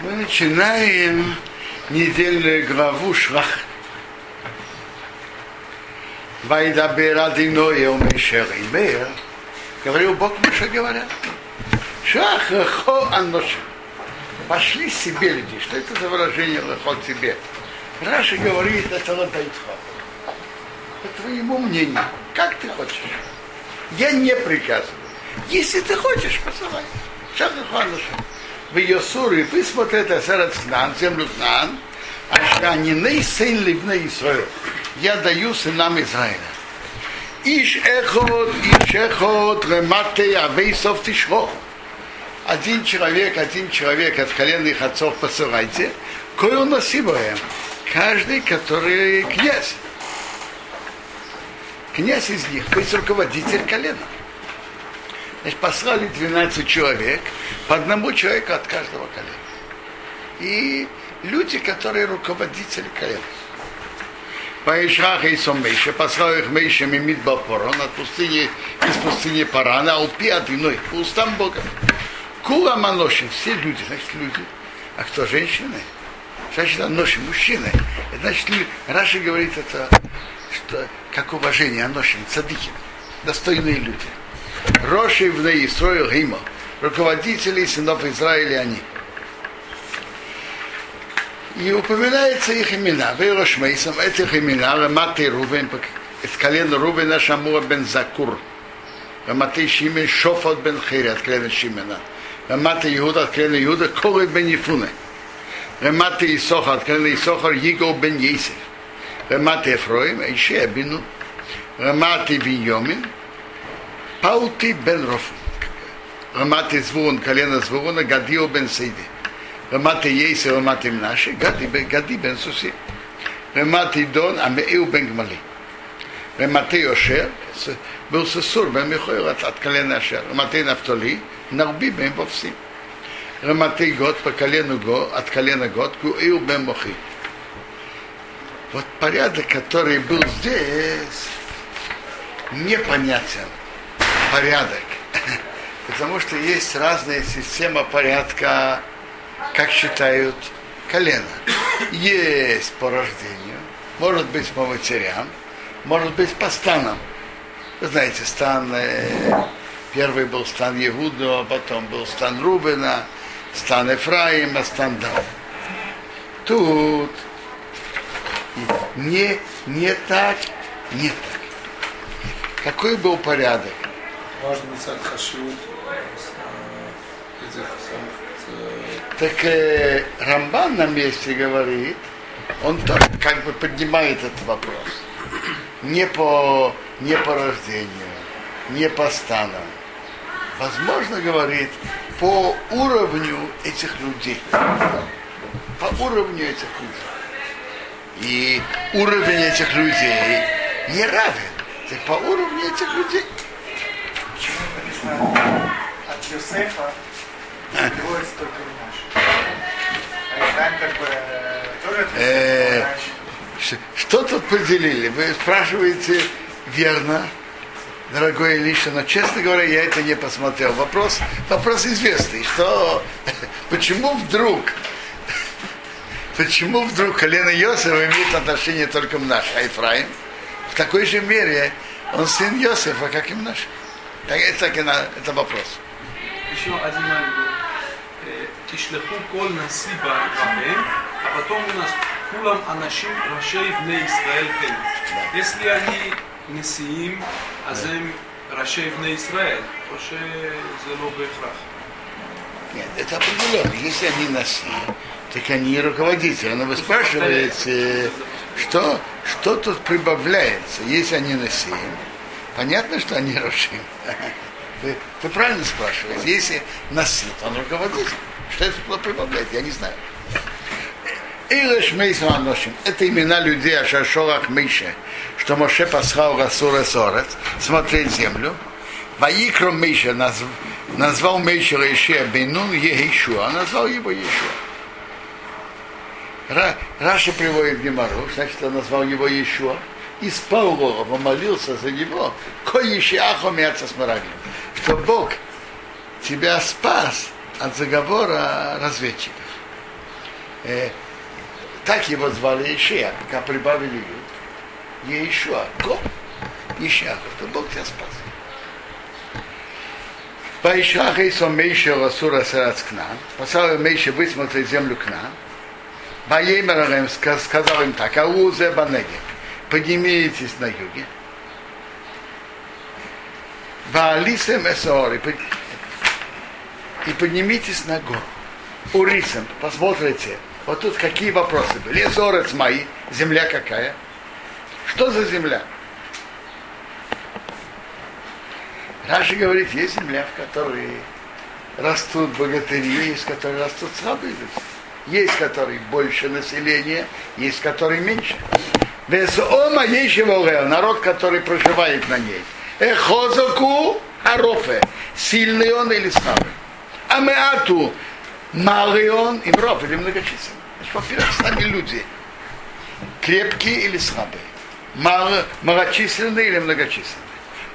Мы начинаем недельную главу Шрах. Вайдабер Адиноя Умешереймер. Говорил Бог Муше, говоря. Шах Рахо Аношим. Пошли себе люди. Что это за выражение Рахо себе? Раша говорит, это Ладайтха. По твоему мнению. Как ты хочешь? Я не приказываю. Если ты хочешь, посылай. Шах Рахо Аношим в Йосуре высмотрят Асерат Снан, землю Снан, а они не сын ливны Исраил. Я даю сынам Израиля. Иш эхот, иш эхот, ремате авейсов тишрох. Один человек, один человек от коленных отцов посылайте, кое носимое. Каждый, который князь. Князь из них, то есть руководитель колена. Значит, послали 12 человек, по одному человеку от каждого колена. И люди, которые руководители колена. Поишрах и Мейша, послал их Мейша Мимит Бапорон от пустыни, из пустыни Парана, Алпи Адиной, по устам Бога. Кула Маношин, все люди, значит, люди. А кто женщины? Значит, Аношин, мужчины. Это значит, Раши говорит это, что как уважение Аношин, цадики, достойные люди. Роши в Исроил Гима, руководители сынов Израиля они. И упоминается их имена. Вейрош Мейсом, этих имена, Раматы Рувен, из колена Рувена Шамуа бен Закур. Раматы Шимен Шофот бен Хири, от колена Шимена. Раматы Иуда, от колена Иуда, Колы бен Ефуне. Раматы Исохар, от колена Исохар, Его бен Ейсев. Раматы Ефроим, Ишея бину. Раматы Виньомин, Паути бен Роф. Раматы Звурун, колено Звуруна, Гадио бен Сейди. Раматы Ейсе, Раматы Мнаши, Гади бен, Суси. Раматы Дон, Амеил бен Гмали. Раматы Йошер, был Сесур бен Михоил от колена Ашер. Раматы Нафтоли, Нарби бен Вовсим. Раматы Год, по колену Год, от колена Год, Куил бен Мохи. Вот порядок, который был здесь, непонятен порядок. Потому что есть разная система порядка, как считают колено. Есть по рождению, может быть по матерям, может быть по станам. Вы знаете, стан, первый был стан Егуда, потом был стан Рубина, стан Ефраима, стан Дав. Тут не, не так, не так. Какой был порядок? Может быть, от хашивут этих самых... Так э, Рамбан на месте говорит, он тоже как бы поднимает этот вопрос. Не по, не по рождению, не по станам. Возможно, говорит, по уровню этих людей. По уровню этих людей. И уровень этих людей не равен. Так по уровню этих людей. Юсефа переводится только наш. А Израиль как бы э, тоже Э, Что тут поделили? Вы спрашиваете верно, дорогой Илиша, но, честно говоря, я это не посмотрел. Вопрос, вопрос известный, что почему вдруг почему вдруг колено Йосифа имеет отношение только к наш, а Ефраим? В такой же мере он сын Йосифа, как и наш. Так, это, на- это вопрос еще один момент. Э, Тишлеху коль насиба рабе, а потом у нас кулам анашим рашей вне Исраэль кен. Если они несиим, а зем рашей вне Исраэль, то ше зело бехрах. Нет, это определенно. Если они носи, так они руководители. Она вы спрашиваете, что, что тут прибавляется, если они носи? Понятно, что они рушим. Вы, вы правильно спрашиваете. Если носит, он руководитель. Что это туда прибавляет, я не знаю. Илыш Мейсом Аношим. Это имена людей Ашашорах Мише, что Моше послал Расура Сорец смотреть землю. Ваикро Миша назв, назвал Миша Ишия Бенун Ехишуа, назвал его Ешуа. Ра, Раша приводит Гемару, значит, он назвал его Ешуа. И спал Бога, молился за него, ко Ешиахо мяца смарагли, что Бог тебя спас от заговора разведчиков. Э, так его звали Ишия, пока прибавили Юд. Иешуа, Го, Ишиах, это Бог тебя спас. Поишах Исо Мейша Расура Сарацкна, послал Мейша высмотреть землю к нам. Ваемер сказал им так, Аузе Банеге, поднимитесь на юге. Ваалисем Эсори, и поднимитесь на гору. Урисом, посмотрите, вот тут какие вопросы были. Эсорец мои, земля какая? Что за земля? Раши говорит, есть земля, в которой растут богатыри, есть, которые растут слабые люди. Есть, которые больше населения, есть, которые меньше. Весома есть народ, который проживает на ней. Эхозаку арофе. Сильный он или слабый. Амеату малый он и мров или многочисленный. Во-первых, сами люди. Крепкие или слабые. Мало, малочисленные или многочисленные.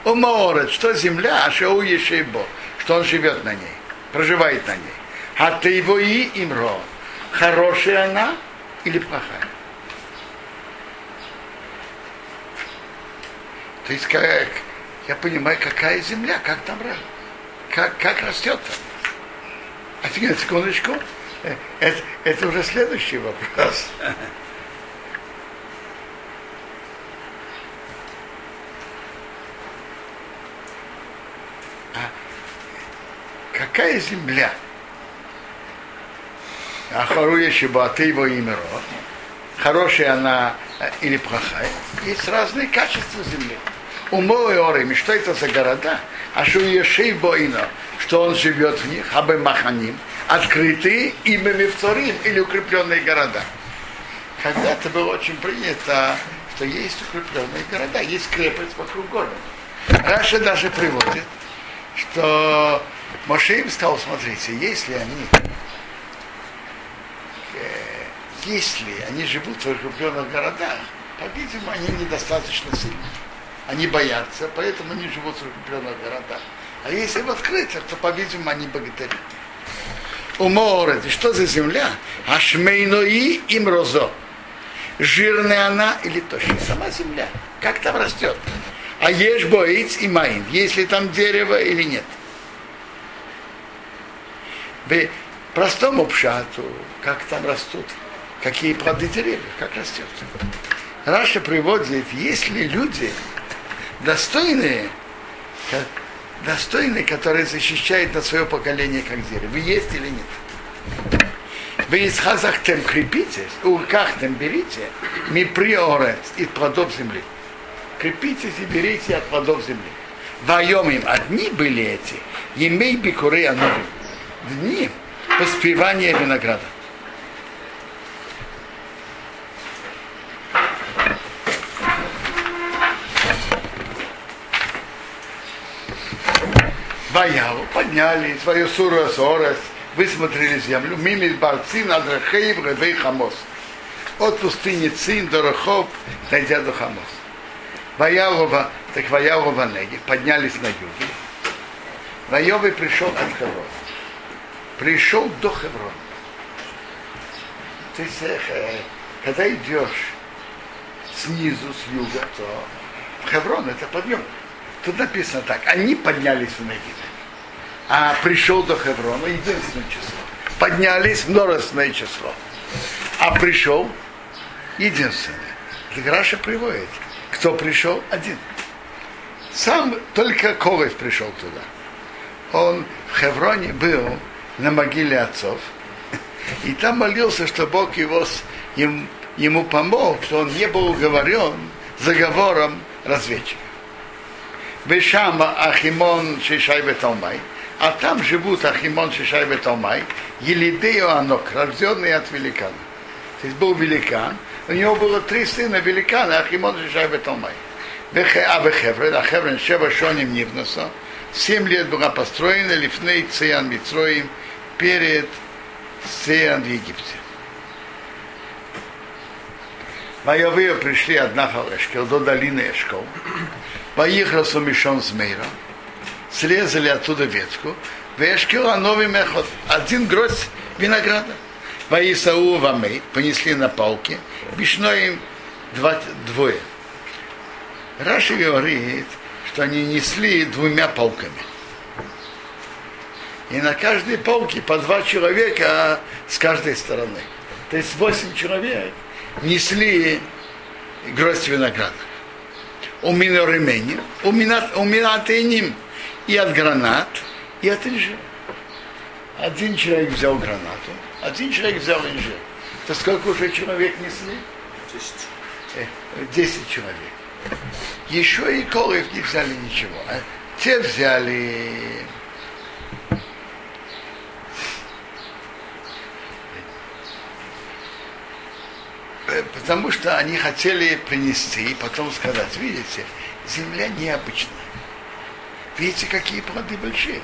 Умаорет, что земля, а шоу Ешейбо, что он живет на ней, проживает на ней. А ты его и имро. Хорошая она или плохая? То есть, как, я понимаю, какая земля, как там как, как растет там. А теперь, секундочку, э, это, это уже следующий вопрос. какая земля? Ахаруя Шибаты его имя Хорошая она э, или плохая. Есть разные качества земли. Умой Орим, что это за города? А что Ешей Боина, что он живет в них, Абы Маханим, открытые имями вторым или укрепленные города. Когда-то было очень принято, что есть укрепленные города, есть крепость вокруг города. Раша даже приводит, что Моше им сказал, смотрите, если они, если они живут в укрепленных городах, по-видимому, они недостаточно сильны. Они боятся, поэтому они живут в укрепленных городах. А если в открытых, то, по-видимому, они богатыри. У моря, что за земля? Ашмейнои им розо. Жирная она или тощая? Сама земля. Как там растет? А ешь боиц и маин. Есть ли там дерево или нет? в простому пшату, как там растут, какие плоды деревьев, как растет. Раша приводит, если люди достойные, достойные, которые защищают на свое поколение как дерево, вы есть или нет? Вы из хазахтем крепитесь, у кахтем берите, ми приорет из плодов земли. Крепитесь и берите от плодов земли. Воем им одни были эти, емей бикуры ановим дни поспевания винограда. Ваяву подняли свою суру Сорос, высмотрели землю, мими барцин, адрахеев, ревей хамос. От пустыни Цин до Рахов, дойдя до Хамос. Ваялова, так Ваялова Неги, поднялись на юге. Ваевый пришел от Хаврона пришел до Хеврона. То э, когда идешь снизу, с юга, то Хеврон это подъем. Тут написано так, они поднялись в Мегиде, а пришел до Хеврона единственное число. Поднялись множественное число. А пришел единственное. Раша приводит, кто пришел один. Сам только Ковев пришел туда. Он в Хевроне был на могиле отцов. И там молился, что Бог его, ему помог, что он не был уговорен заговором разведчика. Бешама Ахимон Шишай Беталмай, а там живут Ахимон Шишай Беталмай, Елидео Анок, рожденный от великана. То есть был великан, у него было три сына великана, Ахимон Шишай Беталмай. А Бехеврен, а Хеврен Шева Шоним Нивносо, семь лет была построена Лифней Циян Митроим, перед Сеян в Египте. Воевые пришли от Нахалешкел до долины Эшкол. Поехал Сумишон с Мейра. Срезали оттуда ветку. В Эшкел а новый мехот. Один гроздь винограда. Ваисау Вамей понесли на палке, бешно им два, двое. Раши говорит, что они несли двумя палками. И на каждой палке по два человека с каждой стороны. То есть восемь человек несли гроздь винограда. У миноремени, у минатыним и от гранат, и от инжира. Один человек взял гранату, один человек взял инжир. То сколько уже человек несли? Десять. Э, Десять человек. Еще и Колев не взяли ничего. А те взяли потому что они хотели принести и потом сказать, видите, земля необычная. Видите, какие плоды большие.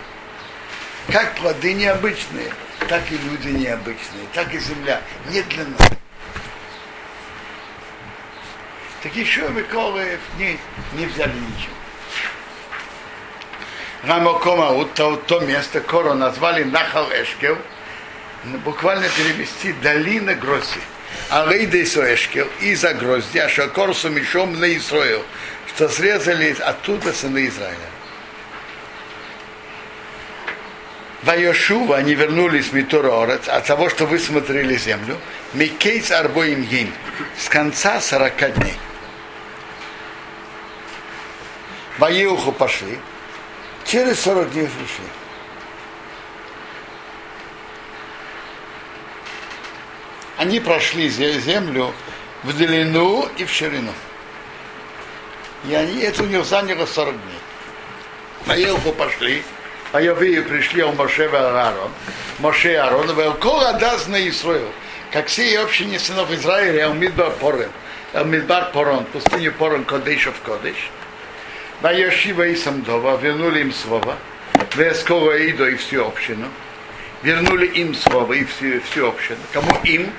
Как плоды необычные, так и люди необычные, так и земля не для нас. Так еще Виколы не, не взяли ничего. Рамокома, то, то место, Коро назвали Нахал Эшкел, буквально перевести долина Гроси. Алейда Исраэшкел из-за гроздья, Шакорсу мешом на Исраил, что срезали оттуда сыны Израиля. Вайошува они вернулись в Митурорец от того, что высмотрели землю, Микейц Арбоим Гим, с конца 40 дней. Ваеуху пошли, через 40 дней пришли. Они прошли землю в длину и в ширину. И они, это у них заняло 40 дней. На Елху пошли, а Явию пришли у Моше и Аарон. Моше и Аарон, Велкола даст на Исраил. Как все общине сынов Израиля, Элмидбар Порем. Элмидбар Порон, пустыню Порон Кодешов Кодеш. Вайошива и Самдова, вернули им слово. Вескола Идо и всю общину. Вернули им слово и всю, всю общину. Кому им?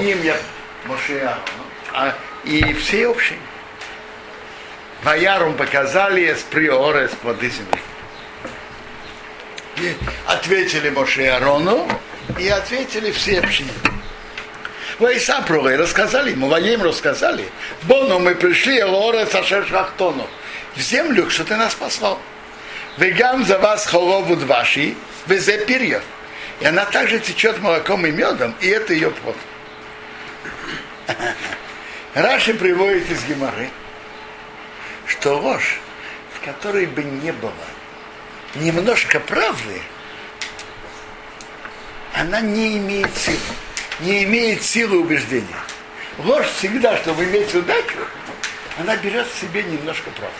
Им я Моше а и все общие. Ваярум показали с приора с плоды земли. И ответили Моше Арону и ответили все общины. Вайса про рассказали ему, воем рассказали. Бону мы пришли, Лоре Сашер Шахтону. В землю, что ты нас послал. Вегам за вас холову дваши, везе перья. И она также течет молоком и медом, и это ее плод. Раши приводит из Геморы, что ложь, в которой бы не было немножко правды, она не имеет силы, не имеет силы убеждения. Ложь всегда, чтобы иметь удачу, она берет в себе немножко правды.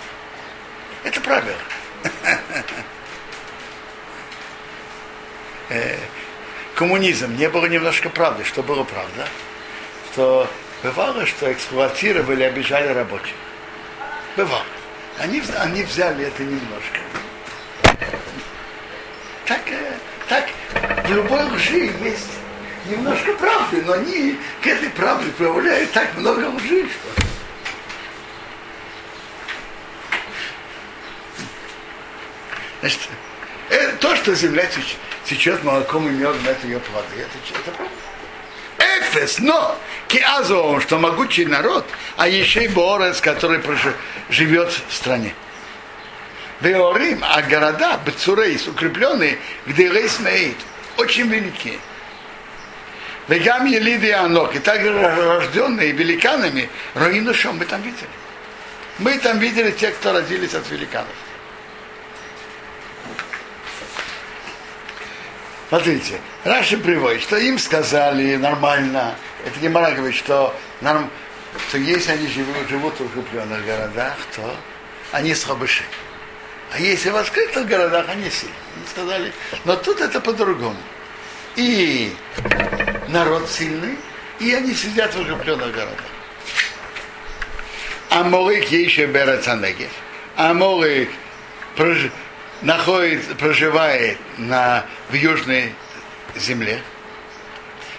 Это правило. Коммунизм не было немножко правды. Что было правда? Что бывало, что эксплуатировали, обижали рабочих. Бывало. Они, они взяли это немножко. Так, так в любой лжи есть немножко правды, но они к этой правде прибавляют так много лжи, что Значит, это, то, что земля течет, течет молоком и медом, это ее плоды, это, это правда. Эфес, но Киазовым, что могучий народ, а еще и Борес, который живет в стране. Веорим, а города, Бецурейс, укрепленные, где Рейс очень великие. Вегам Елиды Анок, и также рожденные великанами, Роину Шом, мы там видели. Мы там видели тех, кто родились от великанов. Смотрите, Раши приводит, что им сказали нормально, это не говорит, что, норм, что если они живут, живут в укрепленных городах, то они слабыши. А если в открытых городах, они сильны. Они сказали, но тут это по-другому. И народ сильный, и они сидят в укрепленных городах. Амолик еще Берацанегев. Амолик проживает находит, проживает на, в южной земле.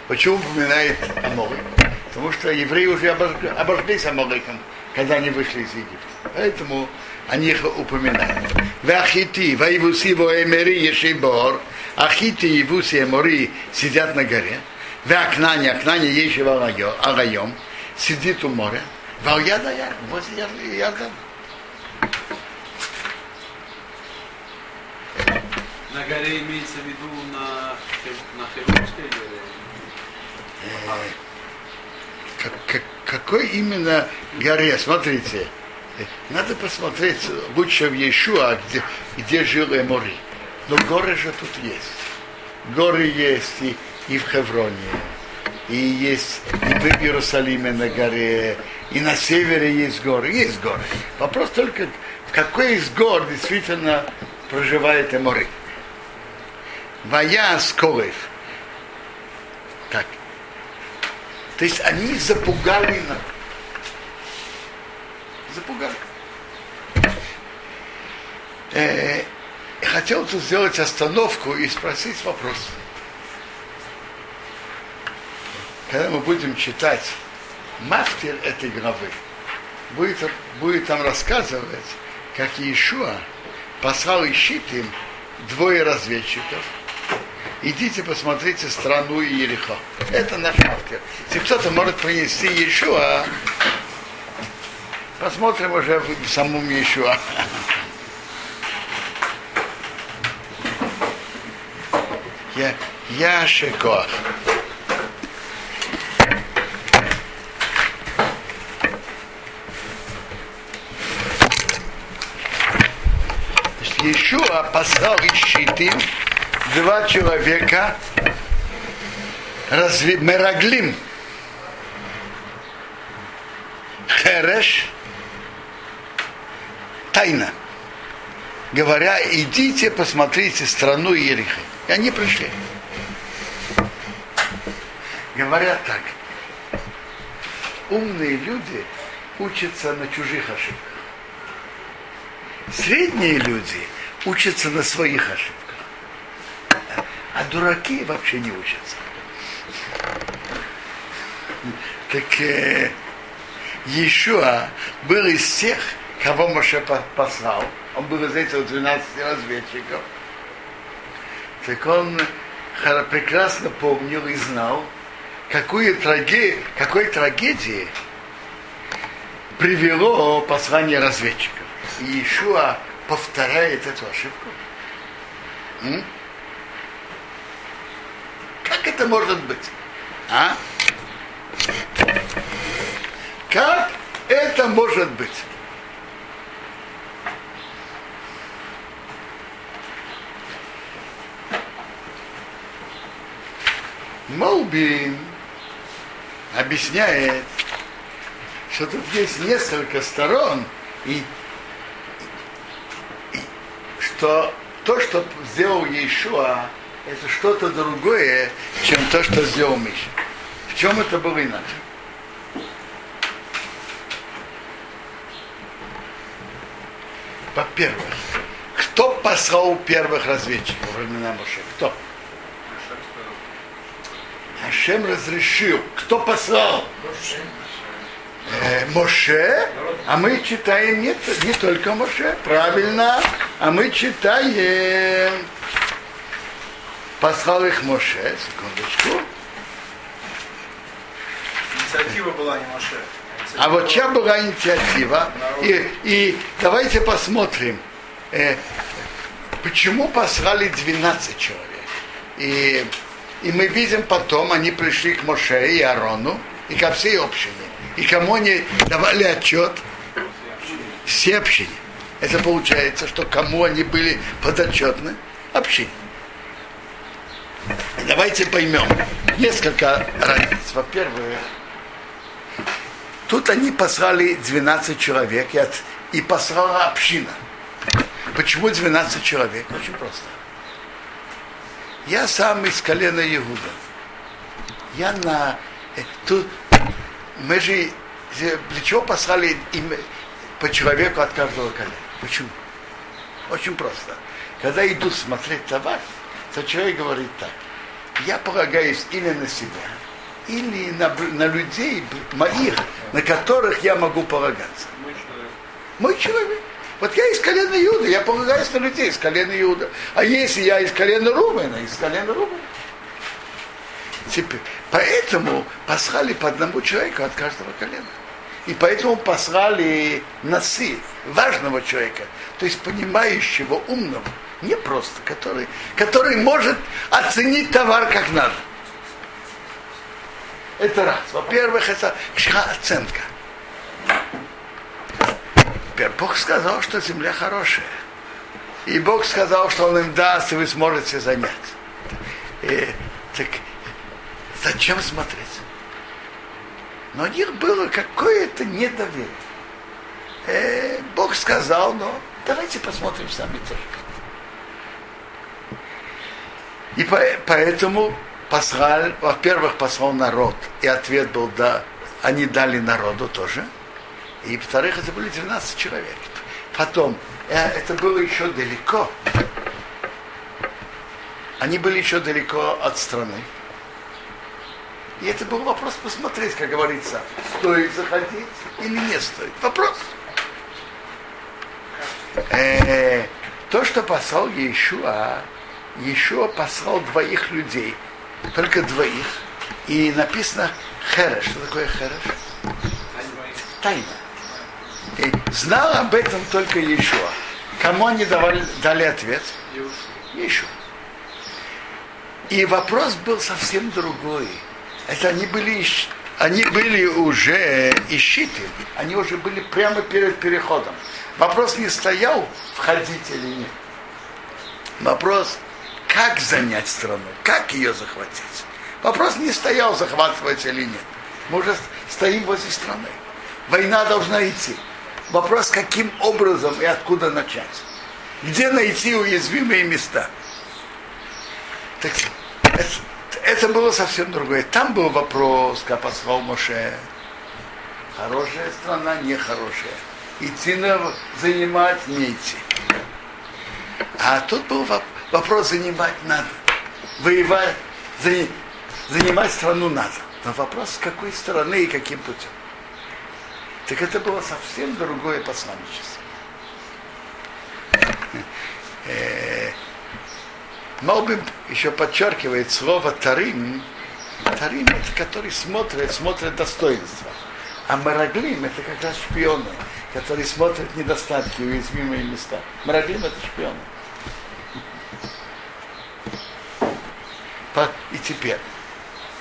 Почему упоминает Аморик? Потому что евреи уже обожгли, обожглись Амориком, когда они вышли из Египта. Поэтому они их упоминают. Вахити, Ваивуси, Воэмери, Ешибор, Ахити, Ивуси, Эмори сидят на горе. В Акнане, Ешева Арайом, сидит у моря, Вальяда я, возле Ярдана. На горе имеется в виду на, на Хермонской или... Как, как, какой именно горе? Смотрите, э, надо посмотреть лучше в Иешуа, где, где жил Эмори. Но горы же тут есть. Горы есть и, и в Хевроне, и есть и в Иерусалиме на горе, и на севере есть горы. Есть горы. Вопрос только, в какой из гор действительно проживает Эмори. Вая Сколев. Так. То есть они запугали народ. Запугали. Э, хотел тут сделать остановку и спросить вопрос. Когда мы будем читать мафтер этой главы, будет, будет там рассказывать, как Иешуа послал ищит им двое разведчиков – идите посмотрите страну Иериха. Это наш автор. Если кто-то может принести Иешуа, посмотрим уже в самом Иешуа. Я, я шекоах. Иешуа послал Ищитим, два человека разве Мераглим Хереш тайна говоря, идите посмотрите страну Ерихи. И они пришли. Говорят так, умные люди учатся на чужих ошибках. Средние люди учатся на своих ошибках а дураки вообще не учатся. Так э, Иешуа был из тех, кого Моше послал. Он был из этих 12 разведчиков. Так он прекрасно помнил и знал, какую трагедию, какой трагедии привело послание разведчиков. И Иешуа повторяет эту ошибку. М? Как это может быть? А? Как это может быть? Молбин объясняет, что тут есть несколько сторон, и, и что то, что сделал Иешуа, это что-то другое, чем то, что сделал Миша. В чем это было иначе? Во-первых, кто послал первых разведчиков во времена Моше? Кто? Ашем разрешил. Кто послал? Э, Моше, а мы читаем не, не только Моше, правильно, а мы читаем послал их Моше, секундочку. Инициатива была не Моше. А вот чья была инициатива? И, и давайте посмотрим, э, почему послали 12 человек. И, и мы видим потом, они пришли к Моше и Арону, и ко всей общине. И кому они давали отчет? Все общине. Это получается, что кому они были подотчетны? Общине. Давайте поймем несколько разниц. Во-первых, тут они послали 12 человек, и, от, и послала община. Почему 12 человек? Очень просто. Я сам из колена Иуда. Я на... Э, тут мы же для чего послали им, по человеку от каждого колена? Почему? Очень просто. Когда идут смотреть товар, то человек говорит так, я полагаюсь или на себя, или на, на людей моих, на которых я могу полагаться. Мой человек. Вот я из колена Иуда, я полагаюсь на людей из колена Иуда. А если я из колена Рубена, из колена Рубена. Теперь, поэтому послали по одному человеку от каждого колена. И поэтому послали носы важного человека, то есть понимающего, умного, не просто, который, который может оценить товар как надо. Это раз. Во-первых, это оценка. Теперь Бог сказал, что земля хорошая. И Бог сказал, что Он им даст, и вы сможете занять. И, так зачем смотреть? Но у них было какое-то недоверие. Э, Бог сказал, но давайте посмотрим сами тоже. И по, поэтому послал, во-первых, послал народ, и ответ был да, они дали народу тоже. И во-вторых, это были 12 человек. Потом, э, это было еще далеко. Они были еще далеко от страны. И это был вопрос посмотреть, как говорится, стоит заходить или не стоит. Вопрос. Э, то, что послал Иешуа, Иешуа послал двоих людей, только двоих. И написано Хереш. Что такое Хереш? Тайна. И знал об этом только Иешуа. Кому они давали, дали ответ? Иешуа. И вопрос был совсем другой. Это они были, они были уже ищиты, они уже были прямо перед переходом. Вопрос не стоял, входить или нет. Вопрос, как занять страну, как ее захватить. Вопрос не стоял, захватывать или нет. Мы уже стоим возле страны. Война должна идти. Вопрос, каким образом и откуда начать. Где найти уязвимые места. Так, это, это было совсем другое. Там был вопрос, как послал Моше. Хорошая страна, нехорошая. Идти на, занимать, не идти. А тут был вопрос, занимать надо. Воевать, занимать страну надо. Но вопрос, с какой стороны и каким путем. Так это было совсем другое посланничество. Э, Малбим еще подчеркивает слово тарим. Тарим это который смотрит, смотрит достоинства. А мараглим это как раз шпионы, которые смотрят недостатки, уязвимые места. Мараглим это шпионы. И теперь,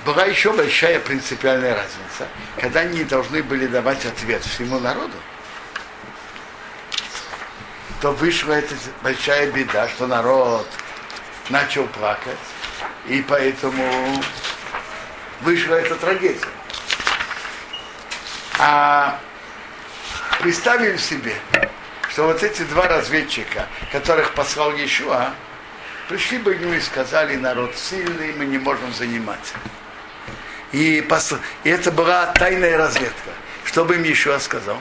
была еще большая принципиальная разница, когда они должны были давать ответ всему народу, то вышла эта большая беда, что народ начал плакать, и поэтому вышла эта трагедия. А представим себе, что вот эти два разведчика, которых послал Иешуа, пришли бы к нему и сказали, народ сильный, мы не можем занимать. И, пос... и это была тайная разведка. Что бы им еще сказал?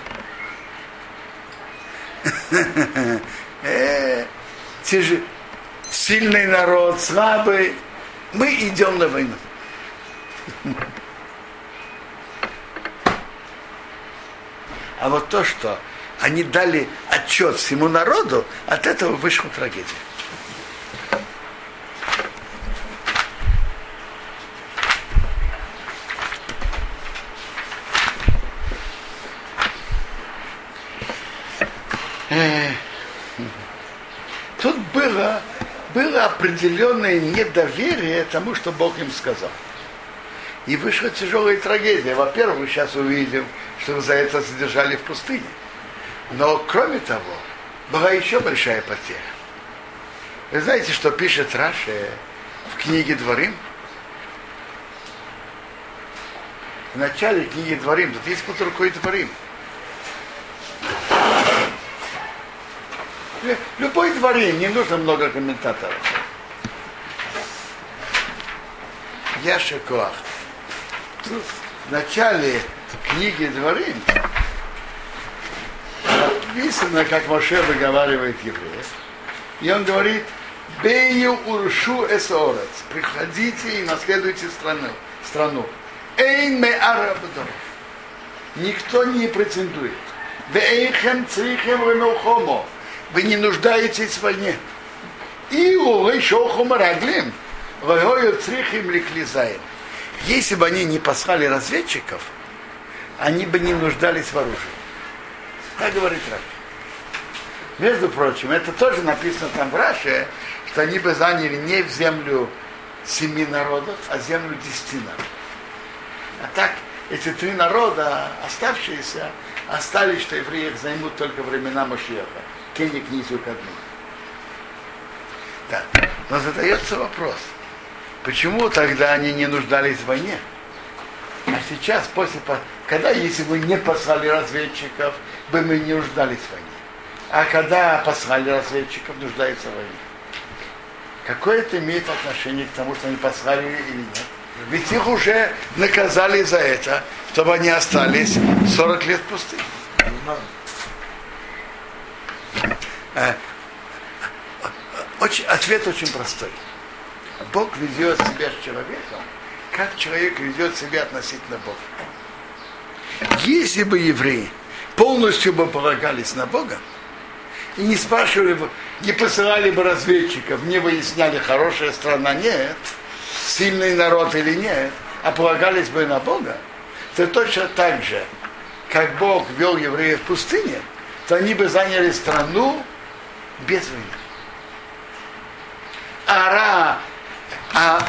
Э, сильный народ, слабый, мы идем на войну. А вот то, что они дали отчет всему народу, от этого вышла трагедия. Тут было было определенное недоверие тому, что Бог им сказал. И вышла тяжелая трагедия. Во-первых, мы сейчас увидим, что за это задержали в пустыне. Но кроме того, была еще большая потеря. Вы знаете, что пишет Раши в книге Дворим? В начале книги Дворим, тут есть под рукой Дворим. Любой дворим, не нужно много комментаторов. Я Шекоах. В начале книги Дворим написано, как Моше выговаривает евреев. И он говорит, Бею уршу эсорец. Приходите и наследуйте страну. страну. Эйн ме арабдоров. Никто не претендует. Вейхем црихем ремелхомо вы не нуждаетесь в войне. И увы, шоху мараглим, црихим ликлизаем. Если бы они не послали разведчиков, они бы не нуждались в оружии. Так говорит Раши. Между прочим, это тоже написано там в Раше, что они бы заняли не в землю семи народов, а землю десяти народов. А так эти три народа, оставшиеся, остались, что евреи их займут только времена Машиаха. Кенни князю к одному. Да. Но задается вопрос, почему тогда они не нуждались в войне? А сейчас, после, когда, если бы не послали разведчиков, бы мы не нуждались в войне. А когда послали разведчиков, нуждаются в войне. Какое это имеет отношение к тому, что они послали или нет? Ведь их уже наказали за это, чтобы они остались 40 лет в пустыне. Э, очень, ответ очень простой. Бог ведет себя с человеком, как человек ведет себя относительно Бога. Если бы евреи полностью бы полагались на Бога, и не спрашивали бы, не посылали бы разведчиков, не выясняли, хорошая страна, нет, сильный народ или нет, а полагались бы на Бога, то точно так же, как Бог вел евреев в пустыне, то они бы заняли страну без войны. А, а,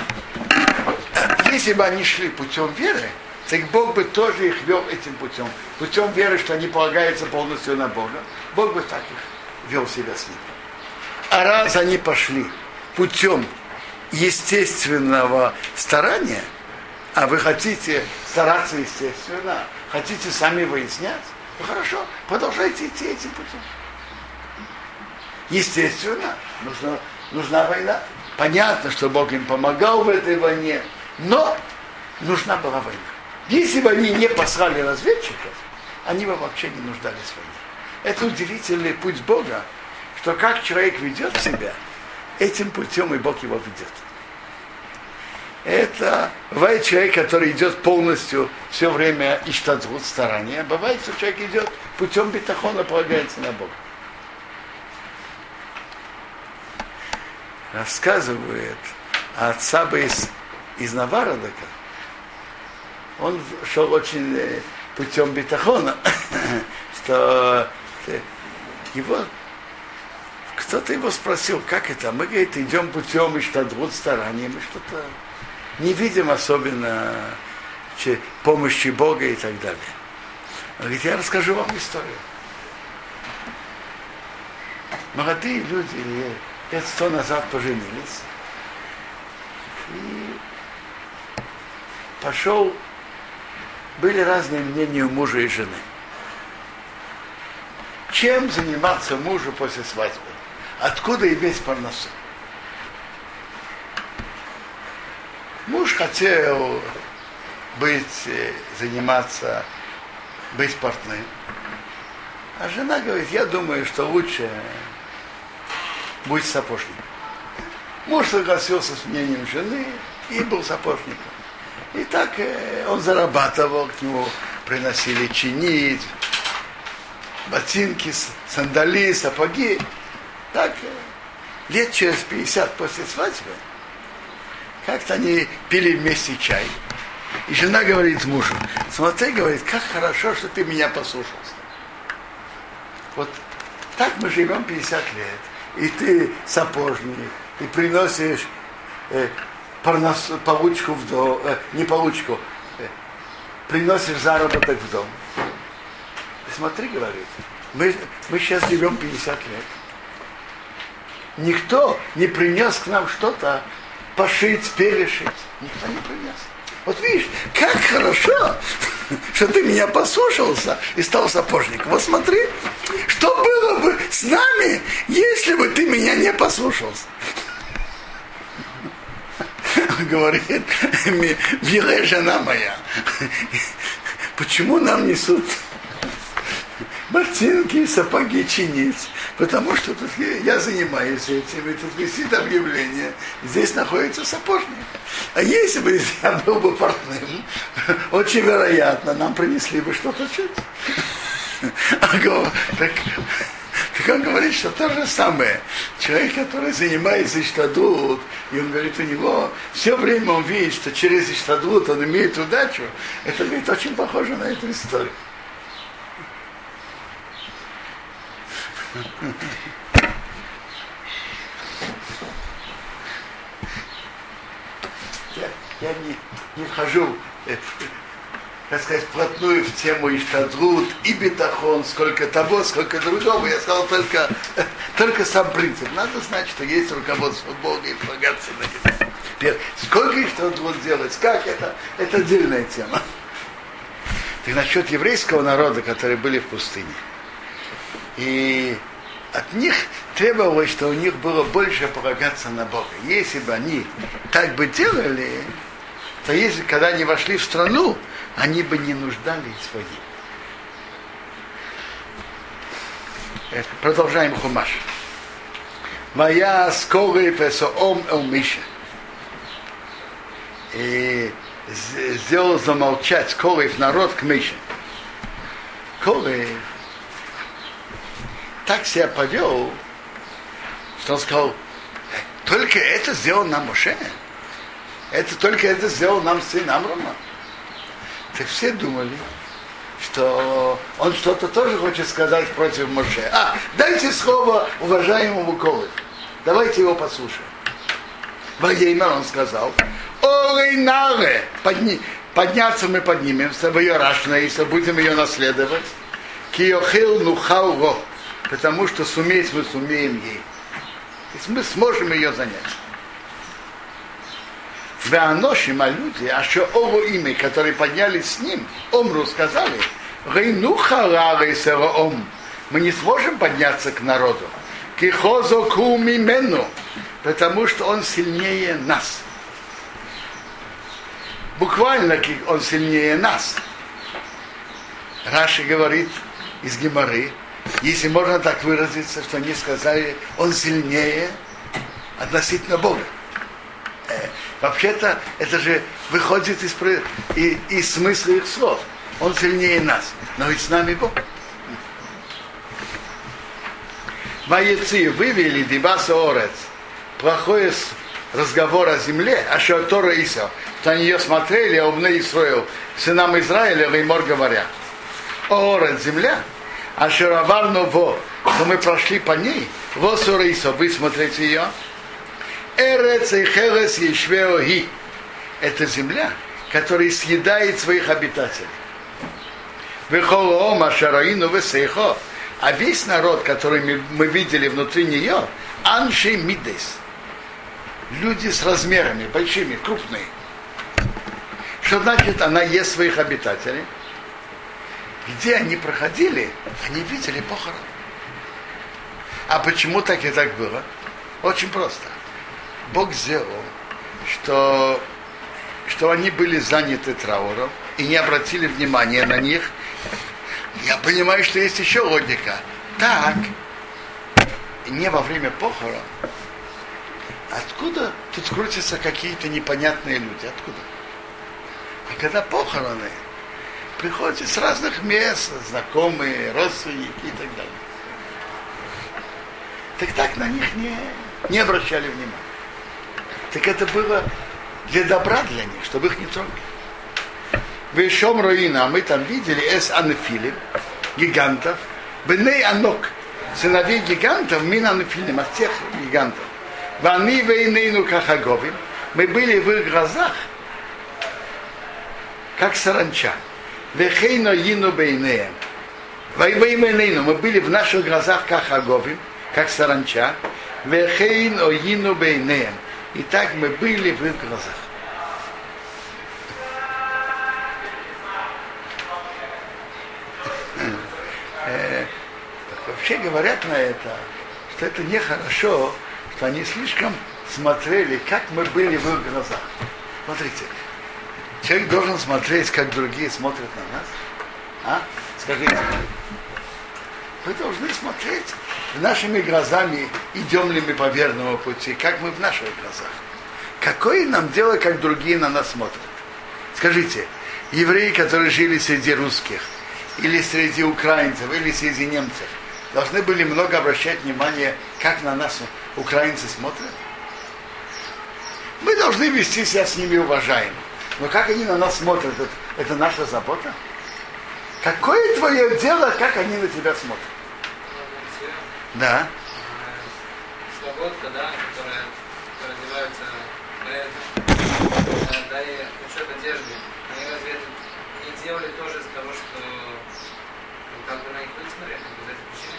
а если бы они шли путем веры, так Бог бы тоже их вел этим путем. Путем веры, что они полагаются полностью на Бога. Бог бы так их вел себя с ним. А раз они пошли путем естественного старания, а вы хотите стараться естественно, хотите сами выяснять, ну хорошо, продолжайте идти этим путем. Естественно, нужна, нужна война. Понятно, что Бог им помогал в этой войне, но нужна была война. Если бы они не послали разведчиков, они бы вообще не нуждались в войне. Это удивительный путь Бога, что как человек ведет себя, этим путем и Бог его ведет. Это бывает человек, который идет полностью все время иштадзут, старания. Бывает, что человек идет путем бетахона, полагается на Бога. Рассказывает отца бы из, из Навародока, он шел очень э, путем бетахона, что его кто-то его спросил, как это? Мы, говорит, идем путем иштадвуд старания, мы что-то не видим особенно помощи Бога и так далее. Он говорит, я расскажу вам историю. Молодые люди лет сто назад поженились. И пошел, были разные мнения у мужа и жены чем заниматься мужу после свадьбы? Откуда иметь парносу? Муж хотел быть, э, заниматься, быть портным. А жена говорит, я думаю, что лучше быть сапожником. Муж согласился с мнением жены и был сапожником. И так э, он зарабатывал, к нему приносили чинить, ботинки, сандали, сапоги. Так, э, лет через 50 после свадьбы, как-то они пили вместе чай. И жена говорит мужу, смотри, говорит, как хорошо, что ты меня послушался. Вот так мы живем 50 лет. И ты сапожник, и приносишь э, получку в дом, э, не получку, э, приносишь заработок в дом смотри, говорит, мы, мы сейчас живем 50 лет. Никто не принес к нам что-то пошить, перешить. Никто не принес. Вот видишь, как хорошо, что ты меня послушался и стал сапожником. Вот смотри, что было бы с нами, если бы ты меня не послушался. Говорит, милая жена моя, почему нам несут ботинки, сапоги чинить. Потому что тут я занимаюсь этим, и тут висит объявление. Здесь находится сапожник. А если бы я был бы портным, очень вероятно, нам принесли бы что-то чуть. А так, так он говорит, что то же самое. Человек, который занимается Иштадут, и он говорит, у него все время он видит, что через Иштадут он имеет удачу, это, говорит, очень похоже на эту историю. Я, я не, не вхожу э, так сказать, вплотную в тему Иштадрут и Бетахон, сколько того, сколько другого. Я сказал только, только сам принцип. Надо знать, что есть руководство Бога и полагаться на него. Сколько Иштадрут делать, как это, это отдельная тема. Так насчет еврейского народа, которые были в пустыне. И от них требовалось, что у них было больше полагаться на Бога. Если бы они так бы делали, то если, когда они вошли в страну, они бы не нуждались в воде. Продолжаем Хумаш. Моя скорый песоом эл Миша. И сделал замолчать Корев народ к Мише. Корев так себя повел, что он сказал, только это сделал нам Моше. Это только это сделал нам сын Амрама. Так все думали, что он что-то тоже хочет сказать против Моше. А, дайте слово уважаемому Колы. Давайте его послушаем. Вагеймер он сказал, Ой, Наре, подни, подняться мы поднимемся в ее рашнаиса, будем ее наследовать. Киохил нухауро, потому что суметь мы сумеем ей. То мы сможем ее занять. Веаношим, а люди, а что ово имя, которые поднялись с ним, Омру сказали, ом, мы не сможем подняться к народу. Кихозо кумимену, потому что он сильнее нас. Буквально он сильнее нас. Раши говорит из Геморы, если можно так выразиться, что они сказали, он сильнее относительно Бога. Вообще-то это же выходит из, из, из смысла их слов. Он сильнее нас. Но ведь с нами Бог. Маецы вывели Дибаса Орец. Плохой разговор о земле, а что Тора Иса. То они ее смотрели, а умны Исраил, сынам Израиля, Леймор говоря. Орец, земля, а Шаравар Ново, но мы прошли по ней, Иса, вы смотрите ее, Эрец и Херес Ешвеоги. Это земля, которая съедает своих обитателей. Вехолоома Шараину Весейхо. А весь народ, который мы видели внутри нее, Анши Мидес. Люди с размерами, большими, крупные. Что значит, она ест своих обитателей? Где они проходили, они видели похорон. А почему так и так было? Очень просто. Бог сделал, что, что они были заняты трауром и не обратили внимания на них. Я понимаю, что есть еще логика. Так, не во время похорон. Откуда тут крутятся какие-то непонятные люди? Откуда? А когда похороны, приходят с разных мест, знакомые, родственники и так далее. Так так на них не, не обращали внимания. Так это было для добра для них, чтобы их не трогали. В Ишом Руина мы там видели эс анефилим, гигантов, беней анок, сыновей гигантов, мин анефилим, от тех гигантов. Вани вейнейну кахаговим, мы были в их глазах, как саранча. Вехейно йину бейнеем. Вайвейменейну, мы были в наших глазах как хаговим, как саранча. Вехейн оину бейнеем. И так мы были в их глазах. Э, вообще говорят на это, что это нехорошо, что они слишком смотрели, как мы были в их глазах. Смотрите, человек должен смотреть, как другие смотрят на нас. А? Скажите, вы должны смотреть нашими глазами, идем ли мы по верному пути, как мы в наших глазах. Какое нам дело, как другие на нас смотрят? Скажите, евреи, которые жили среди русских, или среди украинцев, или среди немцев, должны были много обращать внимание, как на нас украинцы смотрят. Мы должны вести себя с ними уважаемо. Но как они на нас смотрят, это, это наша забота. Какое твое дело, как они на тебя смотрят? Да. Слободка, да, которая, которая одевается бренд, да, и насчет одежды. Они разве это не делали тоже из-за того, что ну, как бы на них люди смотрели, без этой причины?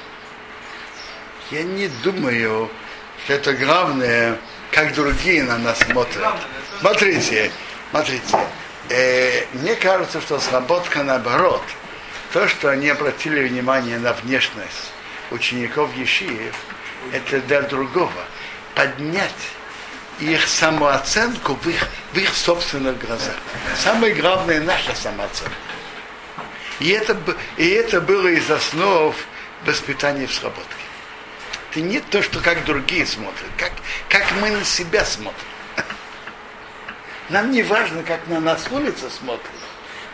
Я не думаю, что это главное, как другие на нас смотрят. Смотрите, смотрите. Э, мне кажется, что сработка наоборот. То, что они обратили внимание на внешность учеников Ешиев, это для другого. Поднять их самооценку в их, в их собственных глазах. Самое главное наша самооценка. И это, и это было из основ воспитания в сработке. Это не то, что как другие смотрят, как, как мы на себя смотрим. Нам не важно, как на нас улица смотрит,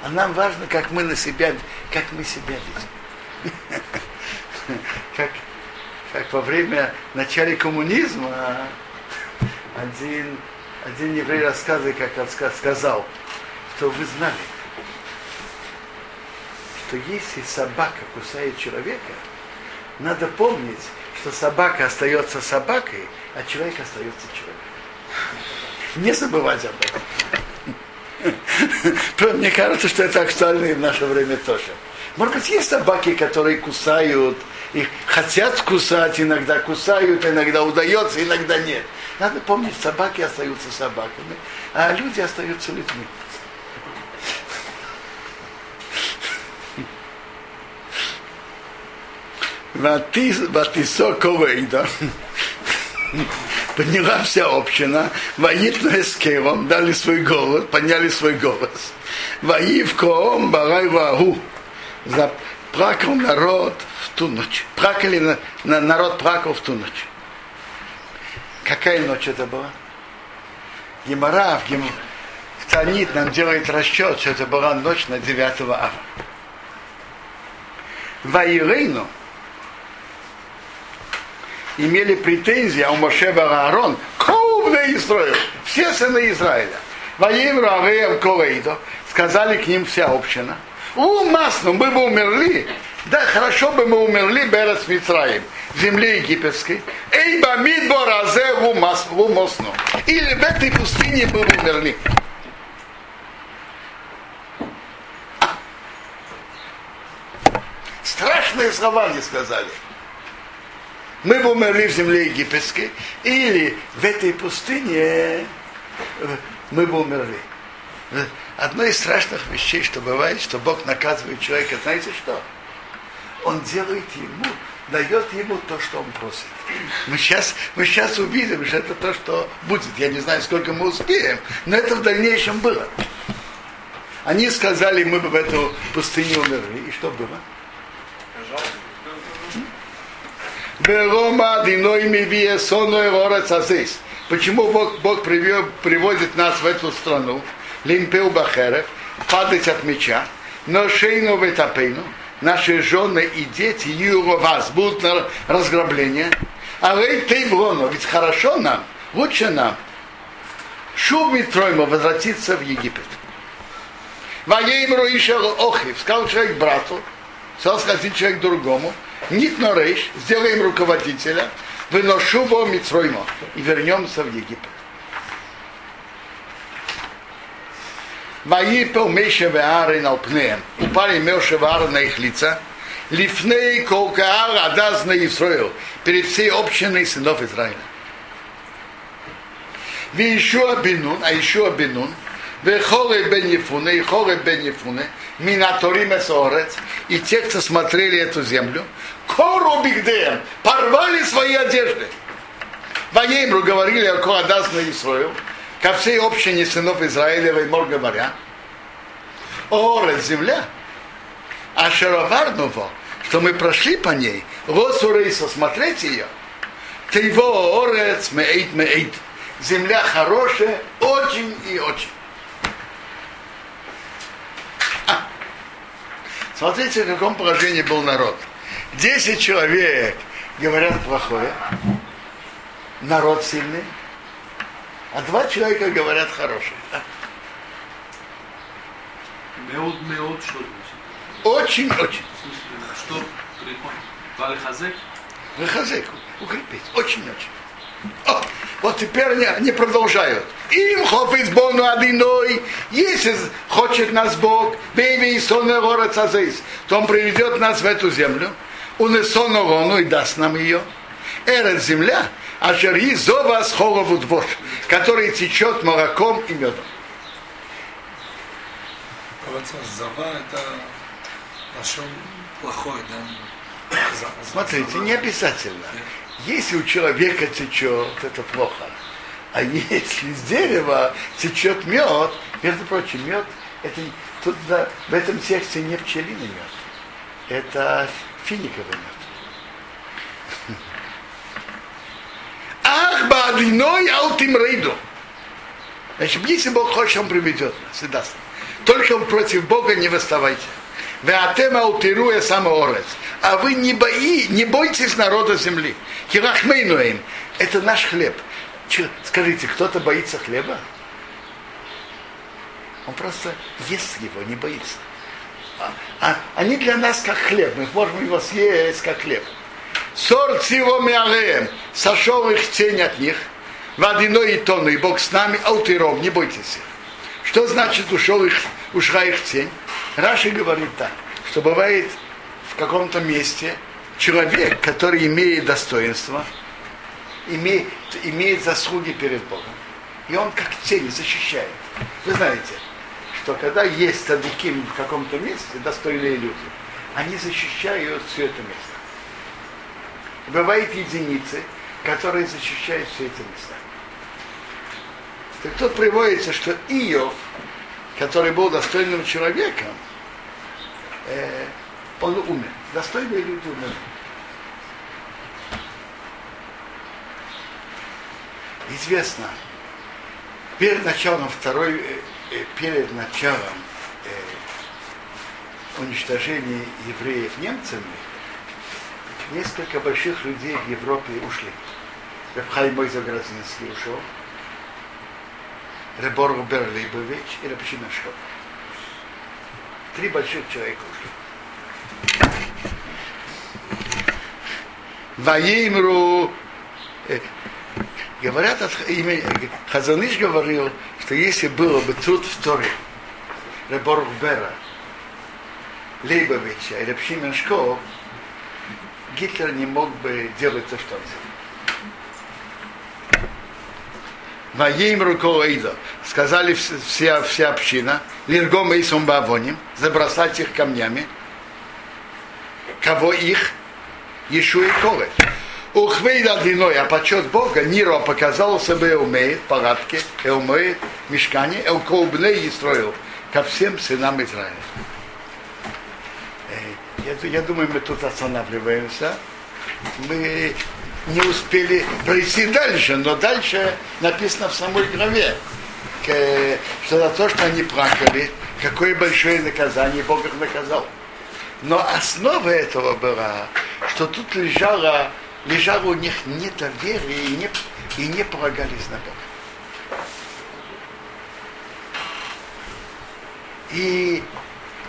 а нам важно, как мы на себя, как мы себя видим. Как, как во время начала коммунизма один, один еврей рассказывает, как он ска- сказал, что вы знали, что если собака кусает человека, надо помнить, что собака остается собакой, а человек остается человеком. Не забывать об этом. Мне кажется, что это актуально и в наше время тоже. Может быть, есть собаки, которые кусают, и хотят кусать, иногда кусают, иногда удается, иногда нет. Надо помнить, собаки остаются собаками, а люди остаются людьми. Ватисо Ковейда. Подняла вся община, воитно эскером, дали свой голос, подняли свой голос. Воив коом барай вагу. Заплакал народ в ту ночь. Плакали, на, на, народ плакал в ту ночь. Какая ночь это была? Гемора в, Гем... в Танит нам делает расчет, что это была ночь на 9 ава. Ваирейну имели претензии, а у Моше Аарон, Коубна Израиль, все сыны Израиля. Воим Равеем Колейдо, сказали к ним вся община. У нас, ну мы бы умерли, да хорошо бы мы умерли Берес Митраим, в земле египетской. Эй, бамид боразе в умосну. Или в этой пустыне мы бы умерли. Страшные слова не сказали мы умерли в земле египетской, или в этой пустыне мы бы умерли. Одно из страшных вещей, что бывает, что Бог наказывает человека, знаете что? Он делает ему, дает ему то, что он просит. Мы сейчас, мы сейчас увидим, что это то, что будет. Я не знаю, сколько мы успеем, но это в дальнейшем было. Они сказали, мы бы в эту пустыню умерли. И что было? Берома диной мивие соной рорец азис. Почему Бог, Бог привел, приводит нас в эту страну? Лимпеу бахерев, падать от меча, но шейну ветапейну, наши жены и дети, вас будут на разграбление. А рей тейврону, ведь хорошо нам, лучше нам. Шуб Митройма возвратиться в Египет. Воейм Руишел Охив, сказал человек брату, сказал сказать человек другому, Нит Норейш, сделаем руководителя, выношу его Мицроймо и вернемся в Египет. Ваипел Меша Веарин Алпнеем. Упали Меша Веара на их лица. Лифней Колкаар Адаз на Исраил. Перед всей общиной сынов Израиля. Вишуа Бенун, а Ишуа Бенун, Вехоле бен Ефуне, и Холе бен Ефуне, Минаторим Эсорец, и те, кто смотрели эту землю, Кору Бигдеем, порвали свои одежды. Воеймру говорили о Коадас на Исраил, ко всей общине сынов Израилевой, мор говоря, Орец, земля, а Шароварнуво, что мы прошли по ней, Росурейса, смотреть ее, ты его Орец, Меэйт, Меэйт, земля хорошая, очень и очень. Смотрите, в каком положении был народ. Десять человек говорят плохое, народ сильный, а два человека говорят хорошее. Очень, очень. Что? Вальхазек? Вальхазек, укрепить. Очень, очень. Вот теперь они, они продолжают. Им хофиц бону адиной если хочет нас Бог, бейви и сонный город азейс, то он приведет нас в эту землю, унесону вону и даст нам ее. Эра земля, а жери зова с холову двош, который течет молоком и медом. Зава это нашел плохой, да? Смотрите, не обязательно. Если у человека течет, это плохо. А если из дерева течет мед, между прочим, мед, это, тут да, в этом тексте не пчелиный мед. Это финиковый мед. Ах, бадиной аутим рейду. Значит, если Бог хочет, Он приведет нас и даст. Только против Бога не восставайте. Вы атема аутируя самоорец. А вы не, бои, не бойтесь народа земли. Хирахмейнуем. Это наш хлеб. Че- скажите, кто-то боится хлеба? Он просто ест его, не боится. А, а они для нас как хлеб. Мы можем его съесть как хлеб. Сор цивом миалеем. Сошел их тень от них. Водяной и тону, и Бог с нами, аутиром, не бойтесь их. Что значит ушел их, ушла их тень? Раши говорит так, что бывает в каком-то месте человек, который имеет достоинство, имеет, имеет заслуги перед Богом. И он как тень защищает. Вы знаете, что когда есть садиким в каком-то месте, достойные люди, они защищают все это место. Бывают единицы, которые защищают все эти места. Так тут приводится, что Иов, который был достойным человеком, э, он умер. Достойные люди умерли. Известно, перед началом второй, э, э, перед началом э, уничтожения евреев немцами, несколько больших людей в Европе ушли. Рабхай Мойза Грозинский ушел, Ребор Рубер Лейбович и Рабчина Шов. Три больших человека ушли. Ваимру говорят, Хазаныш говорил, что если было бы труд в Торе Ребор Рубера, Лейбовича и Шков, Гитлер не мог бы делать то, что он сделал. Воим руководитель, сказали вс- вся, вся община, Лиргом и Сумбавоним, забросать их камнями. Кого их? Ишу и Колы. Ухвейда длиной, а почет Бога, Ниро показал себе умеет палатки, и умеет мешкане, и колбней и строил ко всем сынам Израиля. Я, я думаю, мы тут останавливаемся. Мы не успели пройти дальше, но дальше написано в самой главе, что за то, что они плакали, какое большое наказание Бог их наказал. Но основа этого была, что тут лежало, лежало у них недоверие и не, и не полагались на Бога. И,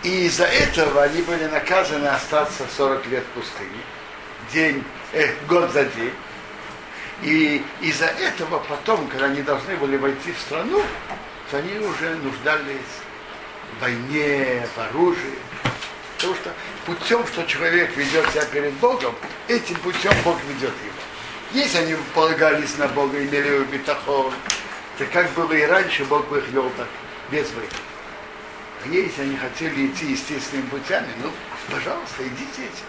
и из-за этого они были наказаны остаться 40 лет в пустыне, день, э, год за день. И из-за этого потом, когда они должны были войти в страну, то они уже нуждались в войне, в оружии. Потому что путем, что человек ведет себя перед Богом, этим путем Бог ведет его. Если они полагались на Бога, имели его бетахон, то как было и раньше, Бог бы их вел так, без выхода. А если они хотели идти естественными путями, ну, пожалуйста, идите этим.